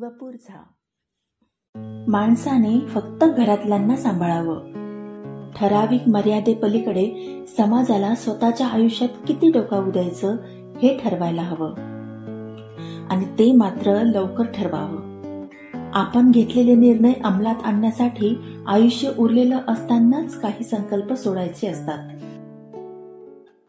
वपूरझा माणसाने फक्त घरातल्यांना सांभाळावं. ठराविक मर्यादेपलीकडे समाजाला स्वतःच्या आयुष्यात किती डोकावू द्यायचं हे ठरवायला हवं. आणि ते मात्र लवकर ठरवावं. आपण घेतलेले निर्णय अंमलात आणण्यासाठी आयुष्य उरलेलं असतानाच काही संकल्प सोडायचे असतात.